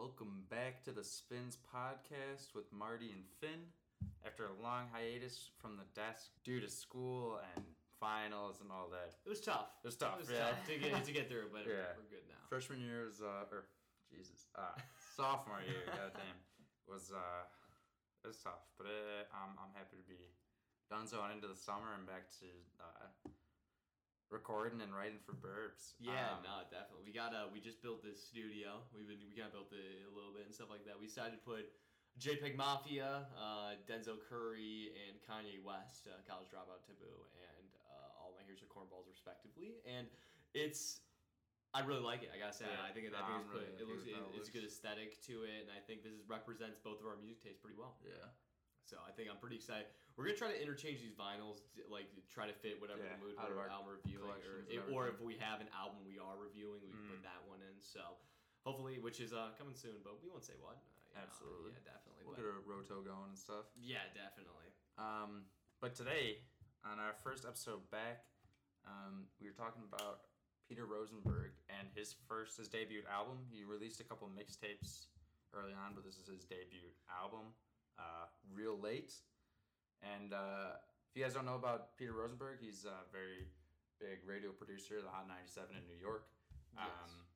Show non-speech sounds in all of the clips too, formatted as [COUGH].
Welcome back to the Spins podcast with Marty and Finn. After a long hiatus from the desk due to school and finals and all that. It was tough. It was tough, It was yeah. tough to get to get through, but [LAUGHS] Yeah. we're good now. Freshman year was, uh, or Jesus, uh, sophomore year, [LAUGHS] goddamn, was, uh, it was tough. But uh, I'm, I'm happy to be done so and into the summer and back to uh, recording and writing for Burbs. Yeah, Um, no, definitely. We got uh we just built this studio. We've been we kind of built it a little bit and stuff like that. We decided to put JPEG Mafia, uh, Denzel Curry, and Kanye West, uh, college dropout taboo, and uh, all my heroes are cornballs respectively. And it's I really like it. I gotta say, Yeah, I think no, think it's, really it looks it, it's a good aesthetic to it, and I think this is, represents both of our music tastes pretty well. Yeah. So I think I'm pretty excited. We're gonna try to interchange these vinyls, like try to fit whatever Yeah, the mood we're our album reviewing, or, if, or. Mm. if we have an album we are reviewing, we can put that one in. So hopefully, which is uh, coming soon, but we won't say what. Uh, Absolutely. yeah, definitely. We'll but- get a roto going and stuff. yeah, definitely. Um, but today, on our first episode back, um, we were talking about Peter Rosenberg and his first, his debut album. He released a couple mixtapes early on, but this is his debut album, uh, Real Late. And uh, if you guys don't know about Peter Rosenberg, he's a very big radio producer, the Hot 97 in New York. Yes. Um,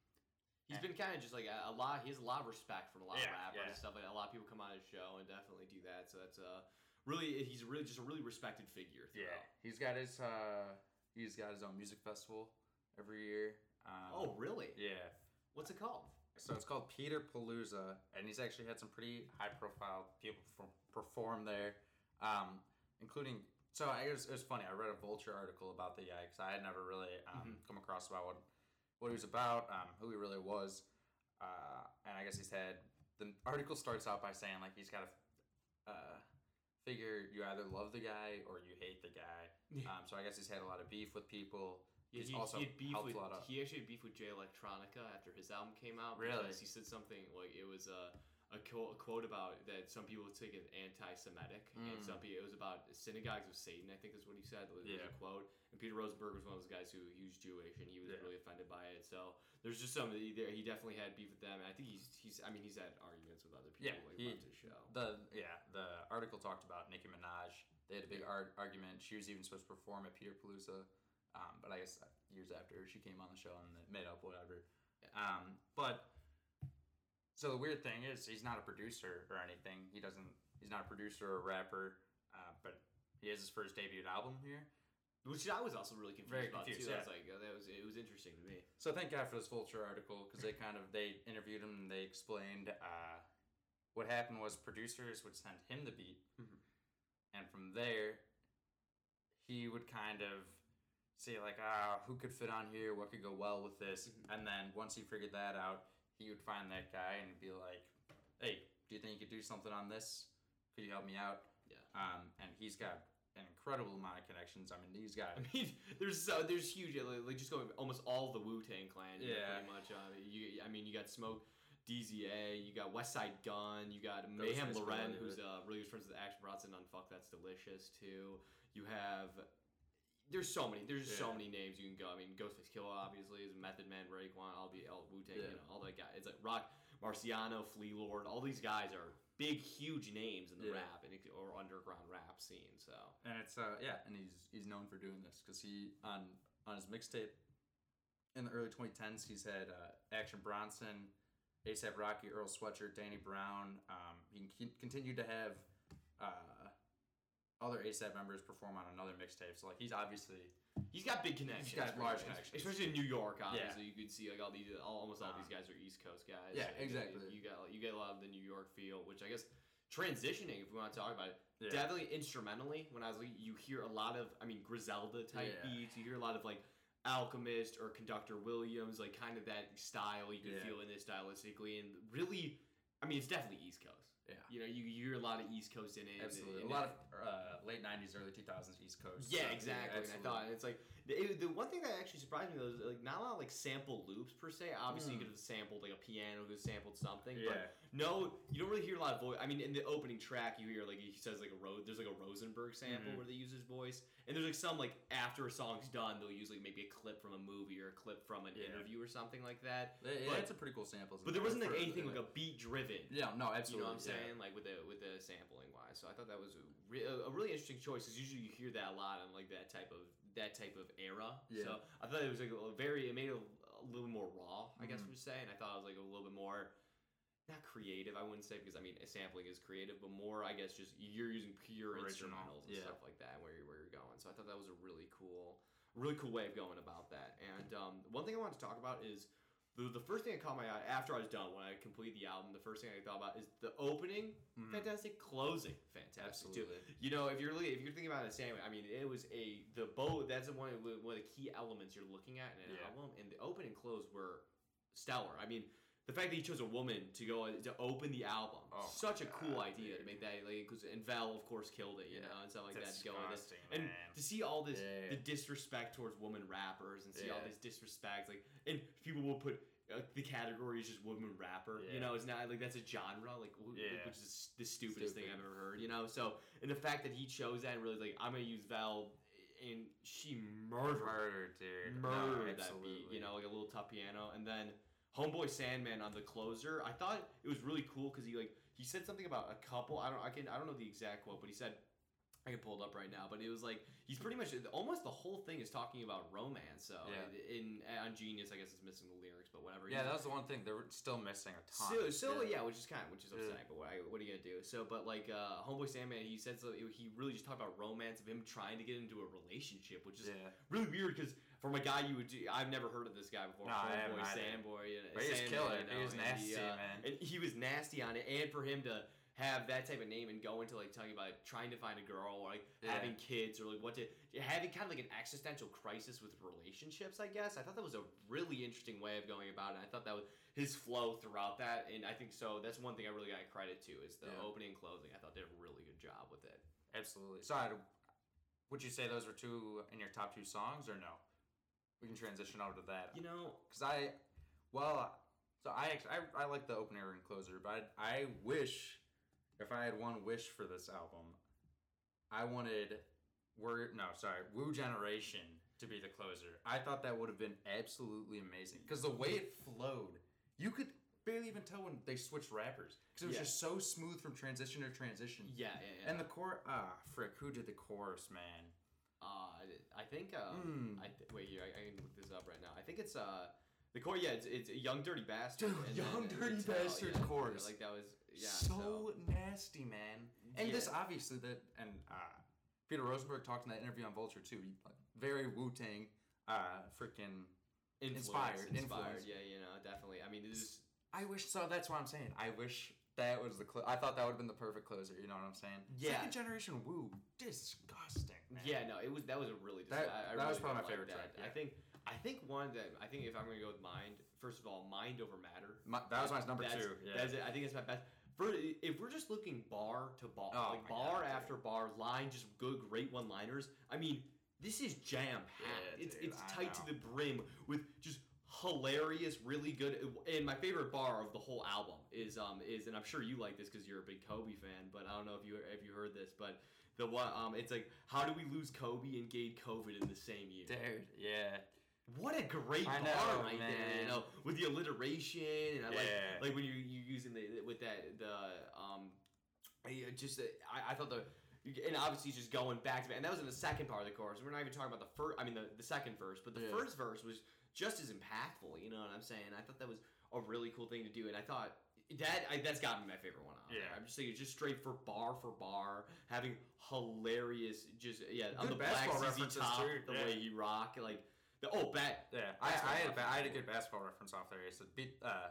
He's been kind of just like a, a lot. He has a lot of respect from a lot Yeah, of rappers yeah. and stuff. Like a lot of people come on his show and definitely do that. So that's a really he's really just a really respected figure. yeah, he's got his uh, he's got his own music festival every year. Um, Oh really? yeah. What's it called? So it's called Peter Palooza, and he's actually had some pretty high-profile people perform, there, um, including. So I, it, was, it was funny. I read a Vulture article about the guy because I had never really um, come across about what what he was about, um, who he really was, uh, and I guess he's had. The article starts out by saying like he's got a uh, figure you either love the guy or you hate the guy. Um, so I guess he's had a lot of beef with people. Yeah, he, also he had beef with a lot of. he actually had beef with Jay Electronica after his album came out. Really? Because he said something like it was a a, quote, a quote about that some people would take it anti-Semitic, and some people it was about synagogues of Satan. I think is what he said. It was Mm. Yeah. a quote. And Peter Rosenberg was one of those guys who he was Jewish, and he was Yeah. really offended by it. So there's just some he, there. He definitely had beef with them, and I think he's he's. I mean, he's had arguments with other people. Yeah, like he- his show. The yeah, the article talked about Nicki Minaj. They had a big ar- argument. She was even supposed to perform at Peter Palooza, um, but I guess years after she came on the show and made up whatever. Um, but so the weird thing is he's not a producer or anything. He doesn't. He's not a producer or a rapper. Uh, but he has his first debut album here. Which I was also really confused Very about confused, too. I was like, oh, that was it was interesting to me. So thank God for this Vulture article because they kind of they interviewed him and they explained uh, what happened was producers would send him the beat, and from there he would kind of say like ah who could fit on here what could go well with this and then once he figured that out he would find that guy and be like hey do you think you could do something on this could you help me out Yeah. um, and he's got an incredible amount of connections I mean these guys. [LAUGHS] I mean, there's so there's huge like, just going almost all the Wu Tang Clan. Yeah. pretty much. Uh, you, I mean, you got Smoke, DZA, you got Westside Gunn, you got Mayhem Lauren, really who's uh, really good friends with Action Bronson on Fuck That's Delicious too. You have. There's so many. There's so many names you can go. I mean, Ghostface Killah obviously is Method Man, Raekwon, all be all Wu Tang, Yeah. you know, all that guy. It's like Rock, Marciano, Flee Lord. All these guys are big, huge names in the Yeah. rap and or underground rap scene. So and it's uh yeah, and he's he's known for doing this because he on on his mixtape in the early 2010s he's had uh, Action Bronson, ASAP Rocky, Earl Sweatshirt, Danny Brown. Um, he con- continued to have uh, other ASAP members perform on another mixtape. So like he's obviously He's got big connections. He's got large connections. especially in New York. Obviously, Yeah. Um, you could see like all these, all, almost all these guys are East Coast guys. Yeah, exactly. You got you get a lot of the New York feel, which I guess transitioning, if we want to talk about it, Yeah. definitely instrumentally. When I was like, you hear a lot of, I mean, Griselda type Yeah. beats. You hear a lot of like. Alchemist or Conductor Williams, like kind of that style you can feel in this stylistically, and really, I mean, it's definitely East Coast. Yeah. you know, you, you hear a lot of East Coast in it. absolutely and a lot of uh, late 90s, early 2000s East Coast. yeah, stuff. exactly. and I thought it's like it- the one thing that actually surprised me though is like not a lot of like sample loops per se. Obviously, you Mm. could have sampled like a piano, could have sampled something, Yeah. but no, you don't really hear a lot of voice. I mean, in the opening track, you hear like he says like a ro- there's like a Rosenberg sample Mhm. where they use his voice, and there's like some like after a song's done, they'll use like maybe a clip from a movie or a clip from an Yeah. interview or something like that. Yeah, But- it's a pretty cool sample. But there wasn't like anything like a beat driven. Yeah, no, absolutely. You know what I'm yeah. Saying? Like with the with the sampling wise. So I thought that was a, re- a really interesting choice because usually you hear that a lot in like that type of that type of era. Yeah. So I thought it was like a very it made it a, a little more raw. I guess Mhm. we would say, and I thought it was like a little bit more. Not creative, I wouldn't say because I mean sampling is creative, but more I guess just you're using pure Original, instrumentals and yeah. stuff like that, where you're, where you're going. So I thought that was a really cool, really cool way of going about that. And um, one thing I wanted to talk about is the, the first thing that caught my eye after I was done when I completed the album. The first thing I thought about is the opening, Mhm. fantastic, closing, fantastic too. Absolutely. You know, if you're really, if you're thinking about it same, I mean, it was a the bow. That's one of, one of the key elements you're looking at in an Yeah. album, and the open and close were stellar. I mean, the fact that he chose a woman to go to open the album, Oh such a cool God, idea to make that like because and Val of course killed it, you Yeah. know, and stuff like that. To go with it. Disgusting, And to see all this Yeah. the disrespect towards women rappers and see all Yeah. this disrespect like and people will put uh, the category is just woman rapper you know it's not like that's a genre like Yeah. which is the stupidest thing I've ever heard you know so and the fact that he chose that and really like I'm gonna use Val and she murdered Murder, dude. murdered no, that beat, you know, like a little tough piano, and then Homeboy Sandman on the closer. I thought it was really cool because he like he said something about a couple. I don't I can I don't know the exact quote, but he said I can pull it up right now. But it was like he's pretty much almost the whole thing is talking about romance. So Yeah. in on Genius, I guess it's missing the lyrics, but whatever. Yeah, He's- that was the one thing. they're still missing a ton. So, still, yeah. which is kind of which is Yeah. upsetting. But what, I, what are you gonna do? So, but like uh, Homeboy Sandman, he said so. He really just talked about romance of him trying to get into a relationship, which is Yeah. really weird because from a guy you would do, I've never heard of this guy before. No, I haven't Homeboy either. Sandboy, and But he was killer. you He was and nasty, uh, man. And he was nasty on it, and for him to have that type of name and go into like talking about trying to find a girl or like Yeah. having kids or like what to having kind of like an existential crisis with relationships. I guess I thought that was a really interesting way of going about it. I thought that was his flow throughout that, and I think so. That's one thing I really got credit to is the Yeah. opening and closing. I thought they did a really good job with it. Absolutely. So, would you say those were two in your top two songs, or no? We can transition over to that. You know, Because I, well, so I actually I, I like the opener and closer, but I, I wish if I had one wish for this album, I wanted word no sorry Wu Generation to be the closer. I thought that would have been absolutely amazing because the way it flowed, you could barely even tell when they switched rappers because it was Yeah. just so smooth from transition to transition. yeah, yeah, yeah. And the core, ah, frick, who did the chorus, man? Uh, I think. Um, Mm. I th- wait here. I, I can look this up right now. I think it's uh the core. Yeah, it's, it's a young dirty bastard. [LAUGHS] Dude, Young and Dirty it's, Bastard's yeah, chorus. Like that was yeah. so, nasty, man. And this obviously that and uh, Peter Rosenberg talked in that interview on Vulture too. Very Wu Tang, uh, freaking. inspired, inspired. influence. Yeah, you know, definitely. I mean, it is. I wish so. That's what I'm saying. I wish that was the. Cl- I thought that would have been the perfect closer. You know what I'm saying? Yeah. Second generation Wu, disgusting. Man. Yeah, no, it was that was a really. That- I, I that was probably my like favorite that. track, I think. I think one that I think if I'm gonna go with mind, first of all, mind over matter. My, that was my number That's- two. Yeah. That's it. I think it's my best. For, if we're just looking bar to bar, Oh like bar God, dude. after bar, line, just good, great one-liners. I mean, this is jam packed. Yeah, it's dude, it's I tight to the brim with just hilarious, really good. And my favorite bar of the whole album is um is, and I'm sure you like this because you're a big Kobe fan, but I don't know if you if you heard this, but the one um it's like how do we lose Kobe and gain COVID in the same year? Dude, yeah. What a great I bar know, right there, you know, with the alliteration and I like Yeah. like when you you using the with that the um, uh, just uh, I, I thought the and obviously just going back to it, and that was in the second part of the chorus. We're not even talking about the first. I mean the, the second verse, but the Yeah. first verse was just as impactful. You know what I'm saying? I thought that was a really cool thing to do, and I thought. That I, that's got to be my favorite one. On there. Yeah. I'm just saying, just straight for bar for bar, having hilarious, just yeah, on the black ZZ top, too, the yeah. way he rock, like the oh bat, Yeah, I, I, had, a had a good basketball reference off there. He said, beat uh,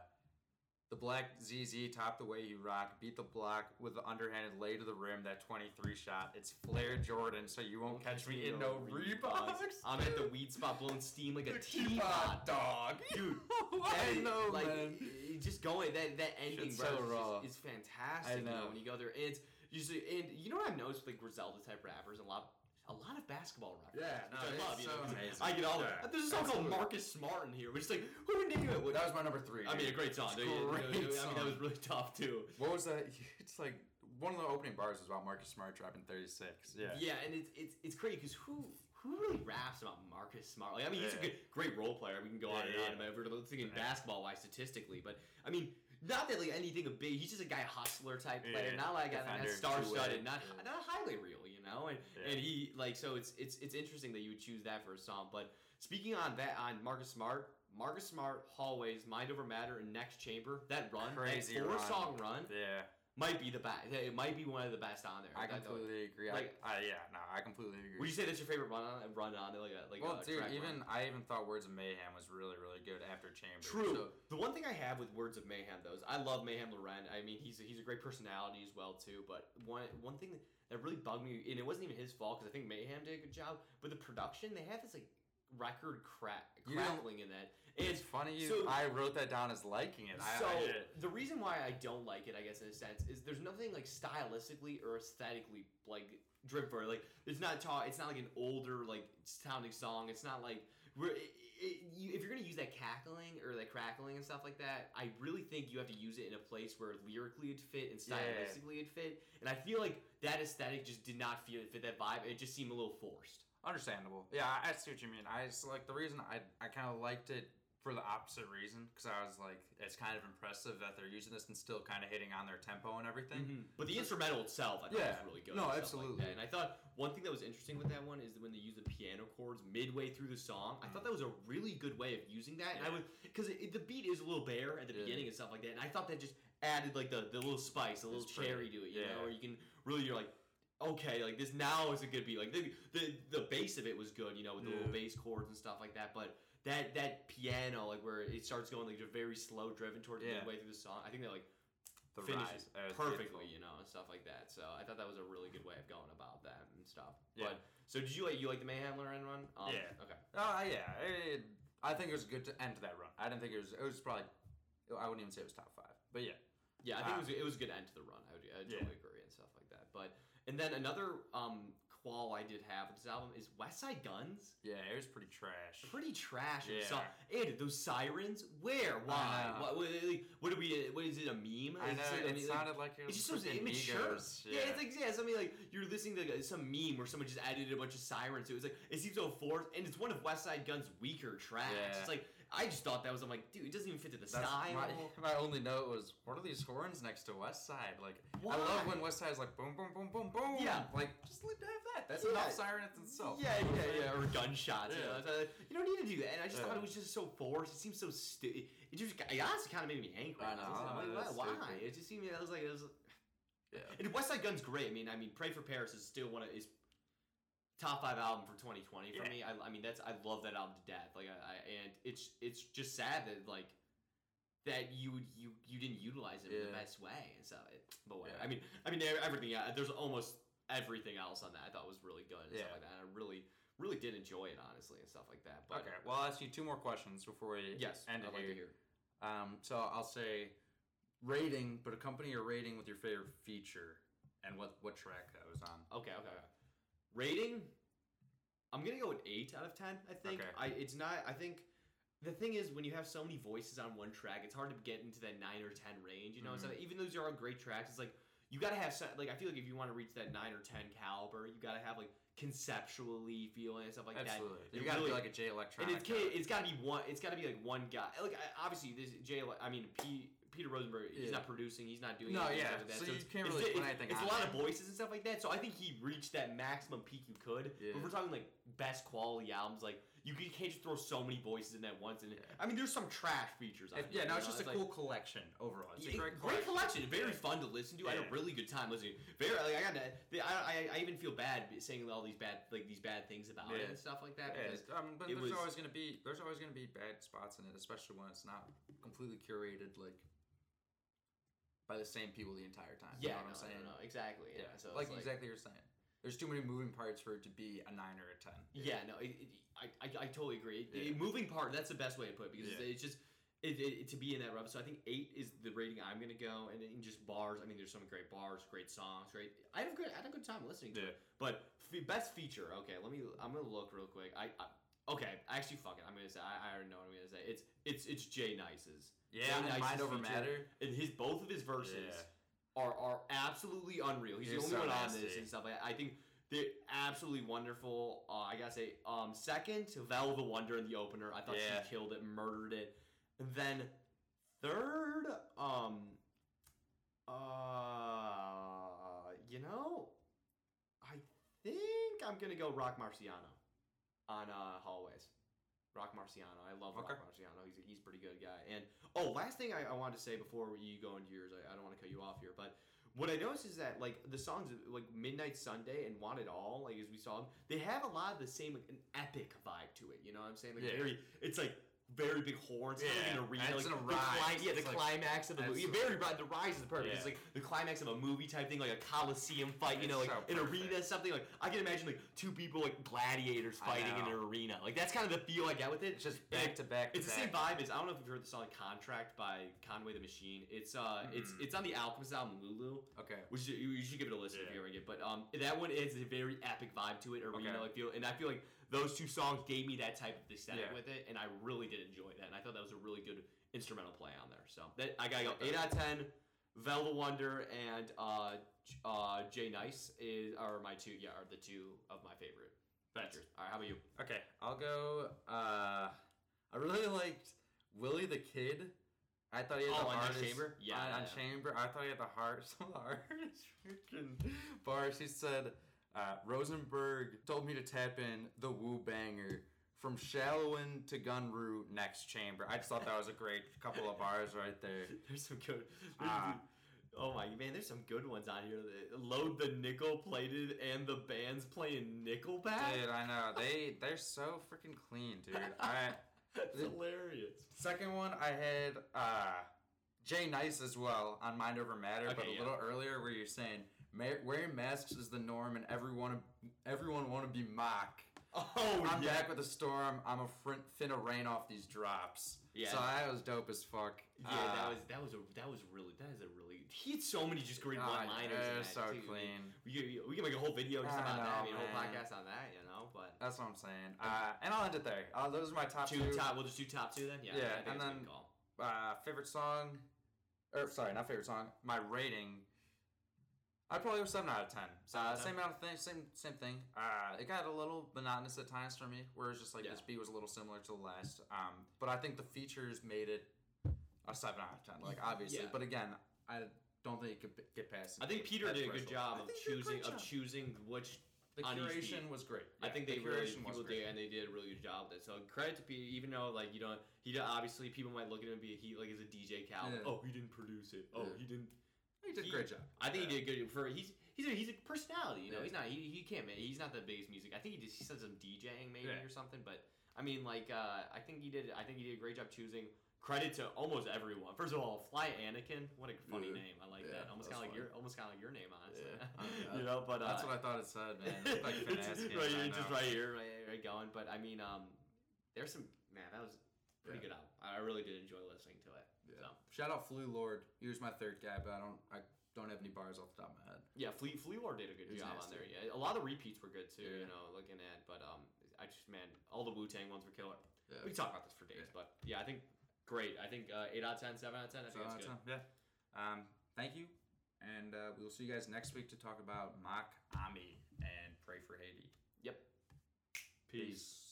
the black ZZ top the way you rock, beat the block with the underhanded lay to the rim, that 23 shot. It's Flair Jordan, so you won't catch me in no Reeboks. I'm at the weed spot blowing steam like a teapot, dog. dude. [LAUGHS] I know, like, man. just going that that ending Shit's verse so is- raw. is, fantastic. I You know know. when you go there, and it's usually and you know what I've noticed with like Griselda type rappers and a lot a lot of basketball references. Yeah, no, I love. You so know, amazing. I get all. of Yeah, there's a song called. Marcus Smart in here, which is like who would name it? That was my number three. I mean, a great song. It's You know, great I mean, that was really [LAUGHS] tough too. What was that? [LAUGHS] It's like one of the opening bars was about Marcus Smart dropping 36. Yeah. Yeah, and it's it's it's crazy because who who really raps about Marcus Smart? Like, I mean, he's a good great role player. We can go on and Yeah, on yeah. about if we're thinking Yeah. basketball wise statistically, but I mean. Not that like anything of big. He's just a guy hustler type player. Yeah, Not like a star studded. Not Yeah. not highly real, you know. And Yeah. and he like so it's it's it's interesting that you would choose that for a song. But speaking on that on Marcus Smart, Marcus Smart, Hallways, Mind Over Matter, and Next Chamber. That run, Crazy that four run. song run, Yeah. Might be the best. It might be one of the best on there. I completely agree. like- I, I yeah, no, I completely agree. Would you say that's your favorite run on run on it? Like a like well, a dude, even run? I even thought Words of Mayhem was really, really good after Chamber. True. So, the one thing I have with Words of Mayhem, though, is I love Mayhem Lauren. I mean, he's a, he's a great personality as well too. But one one thing that really bugged me, and it wasn't even his fault because I think Mayhem did a good job. But the production, they have this like record crack crackling in that. And it's funny. You, so- I wrote that down as liking it. I, so I it. the reason why I don't like it, I guess, in a sense, is there's nothing like stylistically or aesthetically like driven for it. Like it's not ta- It's not like an older like sounding song. It's not like. It, it, you, if you're gonna use that cackling or that crackling and stuff like that, I really think you have to use it in a place where lyrically it'd fit and Yeah. stylistically it'd fit. And I feel like that aesthetic just did not feel fit that vibe. It just seemed a little forced. Understandable. Yeah, I, see what you mean. I just like the reason I I kind of liked it for the opposite reason because I was like, it's kind of impressive that they're using this and still kind of hitting on their tempo and everything. Mm-hmm. But the instrumental itself, I thought Yeah. was really good. No, absolutely. Like. And I thought one thing that was interesting with that one is that when they use the piano chords midway through the song, I thought that was a really good way of using that. And I Yeah. was because the beat is a little bare at the Yeah. beginning and stuff like that, and I thought that just added like the, the little spice, a little It's pretty- cherry to it. You yeah. know, where you can really you're like. Okay, like this now is a good beat. Like the the, the bass of it was good, you know, with the little bass chords and stuff like that. But that that piano, like where it starts going like a very slow driven toward Yeah. midway through the song, I think that like The finishes rise, uh, perfectly, you know, and stuff like that. So I thought that was a really good way of going about that and stuff. Yeah. But so did you like you like the Mayhem Lauren run? Um, Yeah. Okay. Oh yeah, it, I think it was good to end to that run. I didn't think it was. It was probably. I wouldn't even say it was top five, but yeah. Yeah, I think it was it was a good end to the run. I would I Yeah. totally agree and stuff like that. But and then another um qual I did have with this album is Westside Gunn's. Yeah, it was pretty trash. Pretty trash. Yeah. So, and those sirens, where, why, know. what, what, like, what do we? What is it? A meme? I Is know. it- It like, sounded like it was It's just so immature. Migos. Yeah. it's like yeah, something like you're listening to like, some meme where someone just added a bunch of sirens. to it. was like it seems so forced, and it's one of Westside Gunn's weaker tracks. Yeah. It's like I just thought that was. I'm like, dude, it doesn't even fit to the That's style. my, [LAUGHS] my only note was, what are these horns next to Westside? Like, Why? I love when Westside is like boom, boom, boom, boom, boom. Yeah. Like, just leave to have that. That's Yeah. enough sirens itself. Yeah, yeah, yeah, or gunshots. You, know? You don't need to do that. And I just Yeah. thought it was just so forced. It seems so stupid. It just, it honestly kind of made me angry. I know, I'm like, why? stupid. It just seemed. I was like, it was. Yeah. And Westside Gunn's great. I mean, I mean, Pray for Paris is still one of is top five album for 2020 for Yeah. me. I, I mean, that's I love that album to death. Like, I, I and it's it's just sad that like that you you you didn't utilize it in the best way and so. It, but whatever. Yeah. I mean, I mean everything. Yeah, there's almost everything else on that I thought was really good and Yeah. stuff like that. And I really really did enjoy it honestly and stuff like that. But Okay, well, I'll ask you two more questions before we yes, end I'd like here. to hear. Um, so I'll say rating, but accompany your rating with your favorite feature and what what track that was on. Okay, okay, okay. Rating, I'm gonna go with eight out of ten. I think. Okay. I it's not. I think the thing is when you have so many voices on one track, it's hard to get into that nine or ten range. You know, so Mhm. even those are all great tracks. It's like you gotta have some, like I feel like if you want to reach that nine or ten caliber, you gotta have like conceptually feeling and stuff like Absolutely, that. you got to really- be like a J and it's it's got to be one. It's got to be like one guy. Like obviously, this Jay. I mean, P, Peter Rosenberg. He's Yeah. not producing. He's not doing. No, anything yeah, Like that. so you it's- can't really it's, It's on a lot of voices and stuff like that. So I think he reached that maximum peak you could. But Yeah. if we're talking like best quality albums, like you, can, you can't just throw so many voices in at once. And Yeah. I mean, there's some trash features. On It- yeah, no, it's just a like- cool collection overall. It's a great great collection. Very fun to listen to. I had a really good time listening. Very like I got. to- I, I, I even feel bad saying all these bad like these bad things about it and stuff like that. Because it's- um, but there's was- always gonna be there's always gonna be bad spots in it, especially when it's not completely curated like by the same people the entire time. you yeah, know no, I'm saying? no, no, exactly. Yeah, so it's like, exactly you're saying. There's too many moving parts for it to be a nine or a ten. Yeah, no, it, it, I, I, I totally agree. Yeah. it- moving part, that's the best way to put it because Yeah. it's, just it, it, to be in that rev. So I think eight is the rating I'm gonna go, and in just bars. I mean, there's some great bars, great songs, great. I had a good, I had a good time listening to Yeah. it. But f- best feature. Okay, let me. I'm gonna look real quick. I. I Okay, actually, fuck it. I'm gonna say. I, I already know what I'm gonna say. It's it's it's Jay Nice's. Yeah, Jay Nice's mind over feature. matter. And his both of his verses Yeah. are are absolutely unreal. He's the only so one on this and stuff. like that. I think they're absolutely wonderful. Uh, I gotta say, um, second, Vel the Wonder in the opener. I thought Yeah. she killed it, murdered it. And then third, um, uh, you know, I think I'm gonna go Rock Marciano on uh, Hallways. Rock Marciano. I love Okay. Rock Marciano. He's a, he's a pretty good guy. And oh, last thing I, I wanted to say before you go into yours, I, I don't want to cut you off here, but what I noticed is that like the songs like Midnight Sunday and Want It All, like as we saw them, they have a lot of the same like an epic vibe to it. You know what I'm saying? Like Yeah. very, it's like very big horns, of like an arena. And Like it's in the cli- yeah, the It's like- climax of the movie. Absolutely. Very the rise is perfect. It's like the climax of a movie type thing, like a coliseum fight. You know, It's like so an arena, something like I can imagine like two people like gladiators fighting in an arena. Like that's kind of the feel I get with it. It's just back to back. to It's the same vibe as I don't know if you've heard the song "Contract" by Conway the Machine. It's uh, it's Mm. it's on the Alchemist album Lulu, Okay. which you, you should give it a listen if Yeah. you ever get. But um, that one is a very epic vibe to it, arena Okay. like feel, and I feel like those two songs gave me that type of aesthetic Yeah. with it, and I really did enjoy that, and I thought that was a really good instrumental play on there. So that I gotta go eight out of ten. Vel the Wonder and uh, uh, Jay Nice is are my two yeah are the two of my favorite That's-. All right, how about you? Okay, I'll go. Uh, I really liked Willie the Kid. I thought he had Oh, the hardest. Chamber? Yeah, on, yeah, on yeah. Chamber. I thought he had the hard, some of the hardest freaking bars. He said, uh, "Rosenberg told me to tap in the Wu banger from Shaolin to Gunru next chamber." I just thought that was a great couple of bars right there. [LAUGHS] There's some good. Ah. oh my man, there's some good ones on here. Load the nickel plated and the band's playing Nickelback. Dude, I know they they're so freaking clean, dude. [LAUGHS] I. That's the- hilarious. Second one, I had uh, Jay Nice as well on Mind Over Matter, but a yeah. little earlier where you're saying "Ma- wearing masks is the norm and everyone everyone want to be mock. Oh I'm yeah. back with a storm. I'm a frin- finna rain off these drops. Yeah. So that was dope as fuck. Yeah, Uh, that was that was a that was really that is a really he had so many just great God, one-liners. in they're that, so too. clean. We can, we can make a whole video just I about that. I know, mean, a whole podcast on that, you know. But That's what I'm saying. Uh, and I'll end it there. Uh, those are my top two, two. top, we'll just do top two then. Yeah, Yeah, and then- uh, favorite song, or sorry, not favorite song. My rating. I'd probably go seven out of ten. Seven Uh, out of 10? same amount of thing, same same thing. Uh, it got a little monotonous at times for me, where it's just like Yeah. this beat was a little similar to the last. Um, but I think the features made it a seven out of ten. Like obviously, Yeah. but again, I don't think it could get past. I think Peter did a good job of think he did a choosing great of choosing which The on each curation was great. I Yeah, think the they really curation was people great. did and they did a really good job with it. So credit to Pete, even though like you don't he did, obviously people might look at him and be he like as a DJ Cal. Yeah. Oh, he didn't produce it. Oh, Yeah. he didn't. He did a he- great job. I think Yeah. he did a good for he's he's a, he's a personality. You know, Yeah. he's not he, he can't ma- he's not the biggest music. I think he just he said some DJing maybe Yeah. or something. But I mean like uh, I think he did I think he did a great job choosing. Credit to almost everyone. First of all, Fly Anakin. What a funny Yeah. name. I like Yeah, that. Almost that's kind of like your almost kind of like your name, honestly. Yeah. [LAUGHS] I- you know, but uh, That's what I thought it said, man. [LAUGHS] It like It's Finaskin, right I here, just right here, right, right going. But I mean, um, there's some man. That was pretty Yeah. good album. I really did enjoy listening to it. Yeah. So Shout out Flee Lord. He was my third guy, but I don't I don't have any bars off the top of my head. yeah, Flee Flee Lord did a good job on there. Yeah, a lot of repeats were good too. You know, looking at, but um, I just man, all the Wu Tang ones were killer. Yeah. We talk about this for days, Yeah. but yeah, I think great. I think uh, eight out of 10, 7 out of ten. I think that's good. uh, yeah. Um, thank you, and uh, we'll see you guys next week to talk about Mock Ami and Pray for Haiti. Yep. Peace.